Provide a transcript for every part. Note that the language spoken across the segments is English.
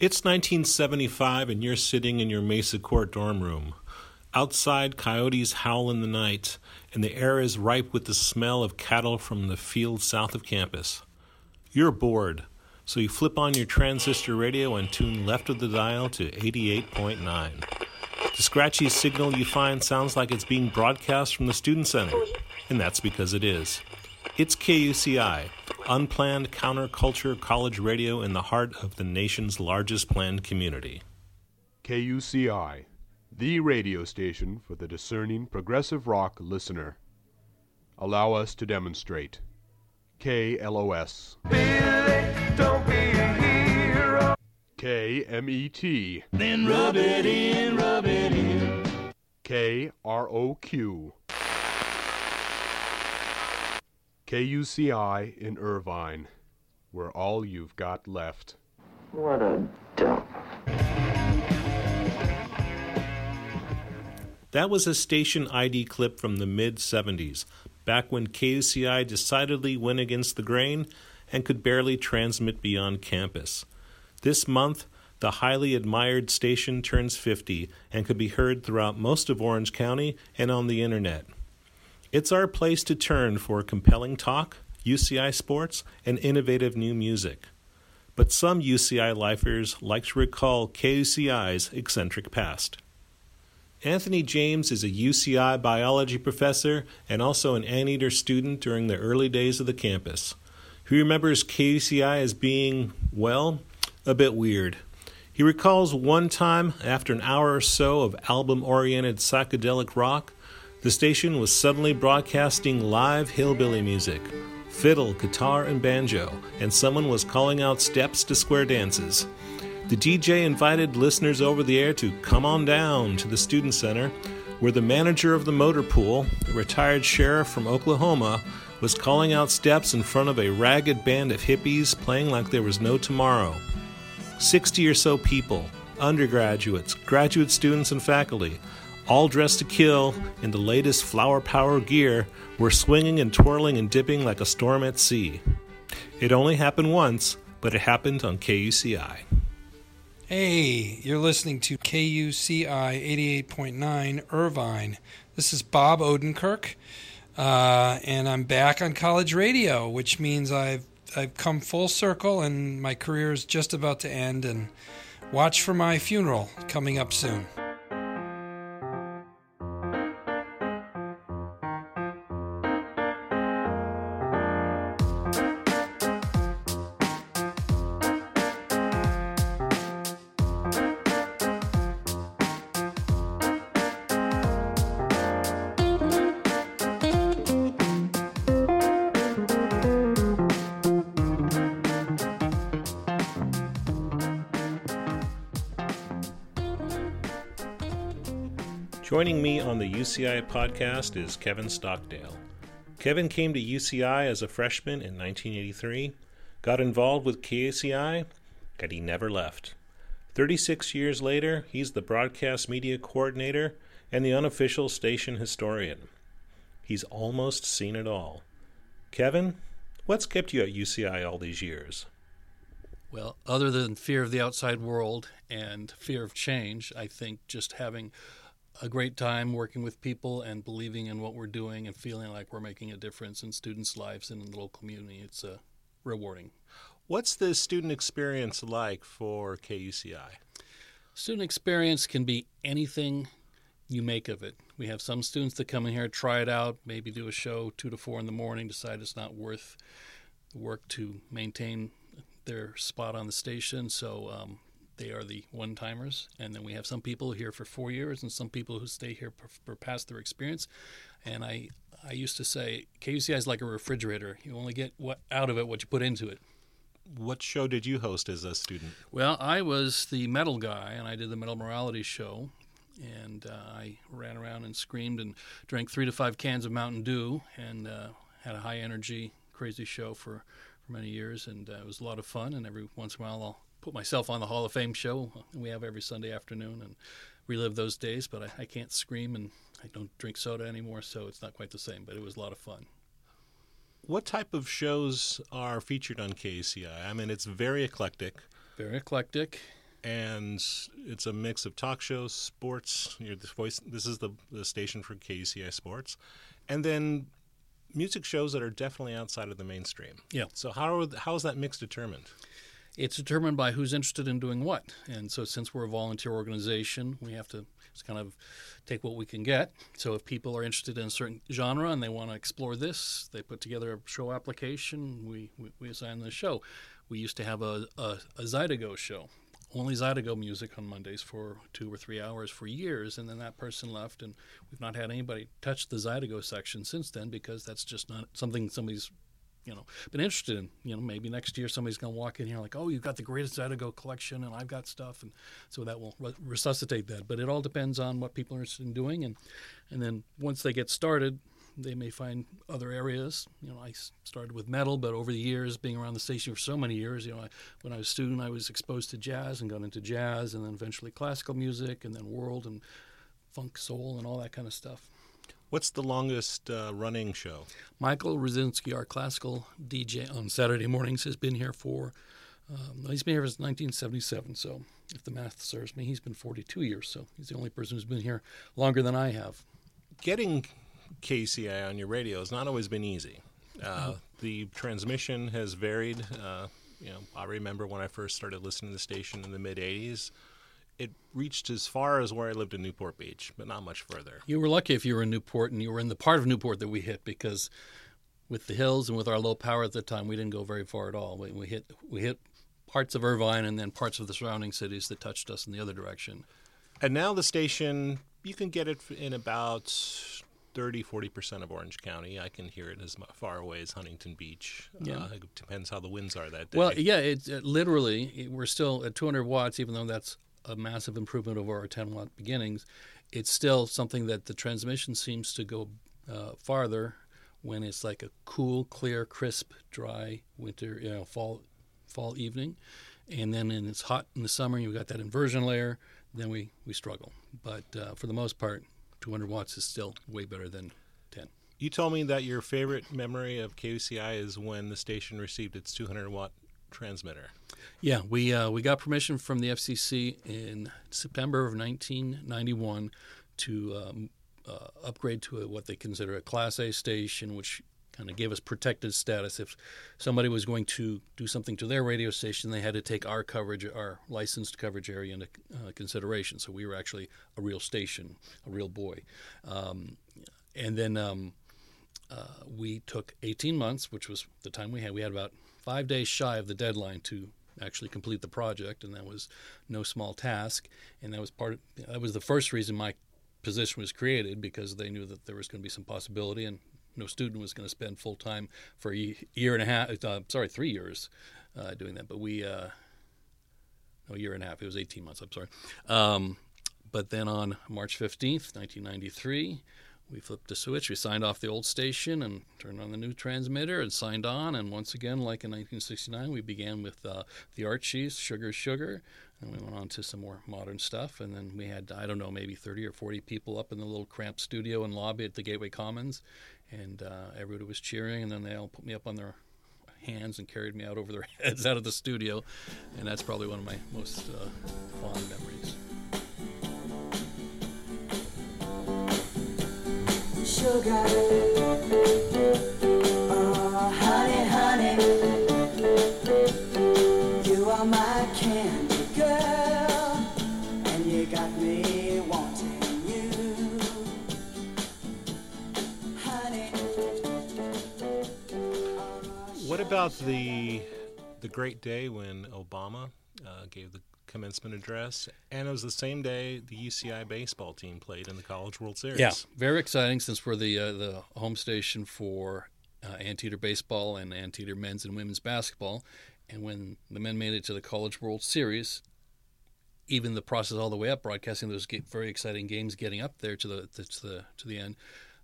It's 1975 and you're sitting in your Mesa Court dorm room. Outside, coyotes howl in the night, and the air is ripe with the smell of cattle from the field south of campus. You're bored, so you flip on your transistor radio and tune left of the dial to 88.9. The scratchy signal you find sounds like it's being broadcast from the Student Center, and that's because it is. It's KUCI, unplanned counterculture college radio in the heart of the nation's largest planned community. KUCI, the radio station for the discerning progressive rock listener. Allow us to demonstrate. KLOS. KMET. Then rub it in, rub it in. KROQ. KUCI in Irvine, where all you've got left. What a dump. That was a station ID clip from the mid 70s, back when KUCI decidedly went against the grain and could barely transmit beyond campus. This month, the highly admired station turns 50 and could be heard throughout most of Orange County and on the internet. It's our place to turn for compelling talk, UCI sports, and innovative new music. But some UCI lifers like to recall KUCI's eccentric past. Anthony James is a UCI biology professor and also an anteater student during the early days of the campus. He remembers KUCI as being, well, a bit weird. He recalls one time, after an hour or so of album oriented psychedelic rock, the station was suddenly broadcasting live hillbilly music fiddle, guitar, and banjo, and someone was calling out steps to square dances. The DJ invited listeners over the air to come on down to the Student Center, where the manager of the motor pool, a retired sheriff from Oklahoma, was calling out steps in front of a ragged band of hippies playing like there was no tomorrow. Sixty or so people, undergraduates, graduate students, and faculty, all dressed to kill in the latest flower power gear, were swinging and twirling and dipping like a storm at sea. It only happened once, but it happened on KUCI. Hey, you're listening to KUCI 88.9 Irvine. This is Bob Odenkirk, uh, and I'm back on college radio, which means I've I've come full circle, and my career is just about to end. And watch for my funeral coming up soon. Joining me on the UCI podcast is Kevin Stockdale. Kevin came to UCI as a freshman in 1983, got involved with KUCI, and he never left. 36 years later, he's the broadcast media coordinator and the unofficial station historian. He's almost seen it all. Kevin, what's kept you at UCI all these years? Well, other than fear of the outside world and fear of change, I think just having a great time working with people and believing in what we're doing and feeling like we're making a difference in students' lives and in the local community. It's uh, rewarding. What's the student experience like for KUCI? Student experience can be anything you make of it. We have some students that come in here, try it out, maybe do a show two to four in the morning, decide it's not worth the work to maintain their spot on the station. So um, they are the one timers. And then we have some people here for four years and some people who stay here for, for past their experience. And I, I used to say KUCI is like a refrigerator. You only get what out of it what you put into it. What show did you host as a student? Well, I was the metal guy, and I did the metal morality show. And uh, I ran around and screamed and drank three to five cans of Mountain Dew and uh, had a high energy, crazy show for, for many years. And uh, it was a lot of fun. And every once in a while, I'll put myself on the Hall of Fame show uh, we have every Sunday afternoon and relive those days. But I, I can't scream and I don't drink soda anymore, so it's not quite the same. But it was a lot of fun. What type of shows are featured on KUCI? I mean, it's very eclectic. Very eclectic. and it's a mix of talk shows, sports. Voice. This is the the station for KUCI Sports, and then music shows that are definitely outside of the mainstream. Yeah. So how are, how is that mix determined? It's determined by who's interested in doing what. And so, since we're a volunteer organization, we have to just kind of take what we can get. So, if people are interested in a certain genre and they want to explore this, they put together a show application. We, we, we assign the show. We used to have a, a, a Zydeco show, only Zydeco music on Mondays for two or three hours for years, and then that person left, and we've not had anybody touch the Zydeco section since then because that's just not something somebody's you know been interested in. You know, maybe next year somebody's going to walk in here like, oh, you've got the greatest Zydeco collection, and I've got stuff, and so that will re- resuscitate that. But it all depends on what people are interested in doing, and and then once they get started, they may find other areas. You know, I started with metal, but over the years, being around the station for so many years, you know, I, when I was a student, I was exposed to jazz and got into jazz, and then eventually classical music, and then world and funk, soul, and all that kind of stuff. What's the longest uh, running show? Michael Rosinski, our classical DJ on Saturday mornings, has been here for. Um, he's been here since 1977. So, if the math serves me, he's been 42 years. So, he's the only person who's been here longer than I have. Getting KUCI on your radio has not always been easy. Uh, the transmission has varied. Uh, you know, I remember when I first started listening to the station in the mid '80s. It reached as far as where I lived in Newport Beach, but not much further. You were lucky if you were in Newport and you were in the part of Newport that we hit because with the hills and with our low power at the time, we didn't go very far at all. We, we hit we hit parts of Irvine and then parts of the surrounding cities that touched us in the other direction. And now the station, you can get it in about 30 40% of Orange County. I can hear it as far away as Huntington Beach. Yeah. Uh, it depends how the winds are that day. Well, yeah, it's it, literally it, we're still at 200 watts, even though that's a massive improvement over our 10 watt beginnings. It's still something that the transmission seems to go uh, farther when it's like a cool, clear, crisp, dry winter, you know, fall fall evening, and then when it's hot in the summer, you've got that inversion layer. Then we we struggle, but uh, for the most part, 200 watts is still way better than 10. You told me that your favorite memory of KUCI is when the station received its 200 watt transmitter. Yeah, we uh, we got permission from the FCC in September of 1991 to um, uh, upgrade to a, what they consider a Class A station, which kind of gave us protected status. If somebody was going to do something to their radio station, they had to take our coverage, our licensed coverage area into uh, consideration. So we were actually a real station, a real boy. Um, and then um, uh, we took 18 months, which was the time we had. We had about five days shy of the deadline to actually complete the project, and that was no small task. And that was part. Of, that was the first reason my position was created because they knew that there was going to be some possibility, and no student was going to spend full time for a year and a half. Uh, sorry, three years uh, doing that. But we, uh, no, a year and a half. It was 18 months. I'm sorry. Um, but then on March 15th, 1993 we flipped a switch. We signed off the old station and turned on the new transmitter and signed on. And once again, like in 1969, we began with uh, the Archies, Sugar Sugar, and we went on to some more modern stuff. And then we had, I don't know, maybe 30 or 40 people up in the little cramped studio and lobby at the Gateway Commons. And uh, everybody was cheering. And then they all put me up on their hands and carried me out over their heads out of the studio. And that's probably one of my most uh, fond memories. Sugar. Oh, honey, honey, you are my candy girl, and you got me wanting you, honey. What about the the great day when Obama uh, gave the commencement address, and it was the same day the UCI baseball team played in the College World Series. Yeah, very exciting since we're the uh, the home station for uh, Anteater baseball and Anteater men's and women's basketball. And when the men made it to the College World Series, even the process all the way up, broadcasting those very exciting games, getting up there to the to the to the end,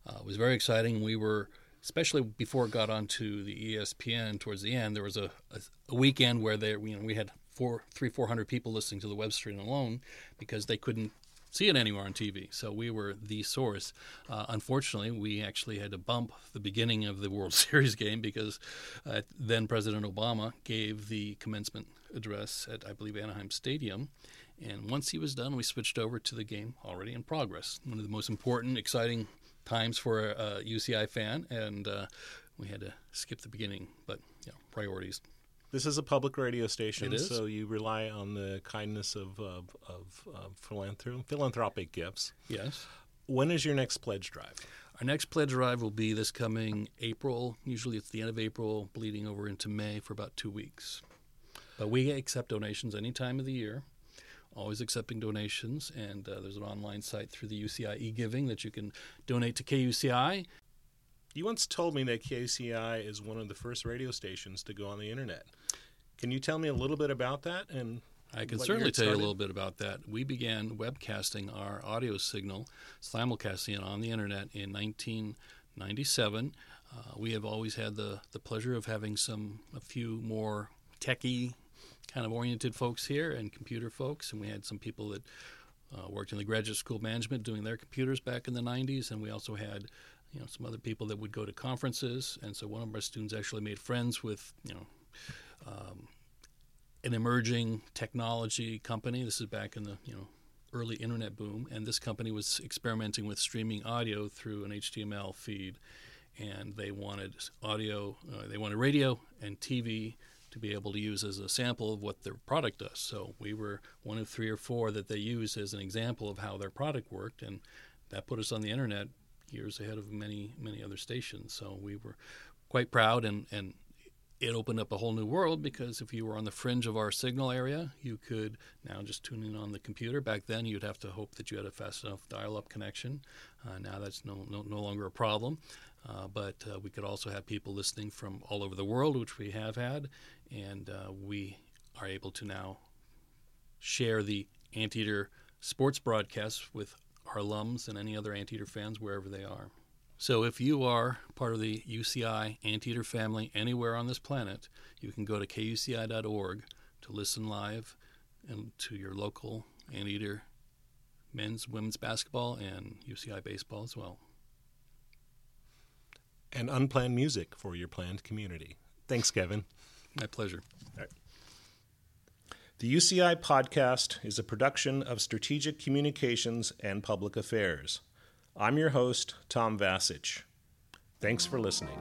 uh, was very exciting. We were especially before it got onto the ESPN towards the end. There was a, a, a weekend where there you know we had four, three, four hundred people listening to the web stream alone because they couldn't see it anywhere on TV. So we were the source. Uh, unfortunately, we actually had to bump the beginning of the World Series game because uh, then President Obama gave the commencement address at, I believe, Anaheim Stadium. And once he was done, we switched over to the game already in progress. One of the most important, exciting times for a, UCI fan, and uh, we had to skip the beginning. But you know, priorities. This is a public radio station, so you rely on the kindness of, of, of, of philanthrop- philanthropic gifts. Yes. When is your next pledge drive? Our next pledge drive will be this coming April. Usually it's the end of April, bleeding over into May for about two weeks. But we accept donations any time of the year, always accepting donations. And uh, there's an online site through the UCI giving that you can donate to KUCI. You once told me that KUCI is one of the first radio stations to go on the internet. Can you tell me a little bit about that? And I can what certainly tell you a little bit about that. We began webcasting our audio signal, simulcasting it on the internet in 1997. Uh, we have always had the, the pleasure of having some a few more techie kind of oriented folks here and computer folks, and we had some people that uh, worked in the graduate school management doing their computers back in the 90s, and we also had you know some other people that would go to conferences, and so one of our students actually made friends with you know um, an emerging technology company. This is back in the you know early internet boom, and this company was experimenting with streaming audio through an HTML feed, and they wanted audio, uh, they wanted radio and TV to be able to use as a sample of what their product does. So we were one of three or four that they used as an example of how their product worked, and that put us on the internet years ahead of many many other stations. So we were quite proud and and it opened up a whole new world because if you were on the fringe of our signal area, you could now just tune in on the computer. Back then, you'd have to hope that you had a fast enough dial-up connection. Uh, now that's no, no no longer a problem. Uh, but uh, we could also have people listening from all over the world, which we have had, and uh, we are able to now share the Anteater sports broadcasts with our alums and any other Anteater fans wherever they are. So if you are part of the UCI Anteater family anywhere on this planet, you can go to kuci.org to listen live and to your local Anteater men's, women's basketball, and UCI baseball as well. and unplanned music for your planned community. Thanks, Kevin. My pleasure. The UCI podcast is a production of Strategic Communications and Public Affairs. I'm your host, Tom Vasich. Thanks for listening.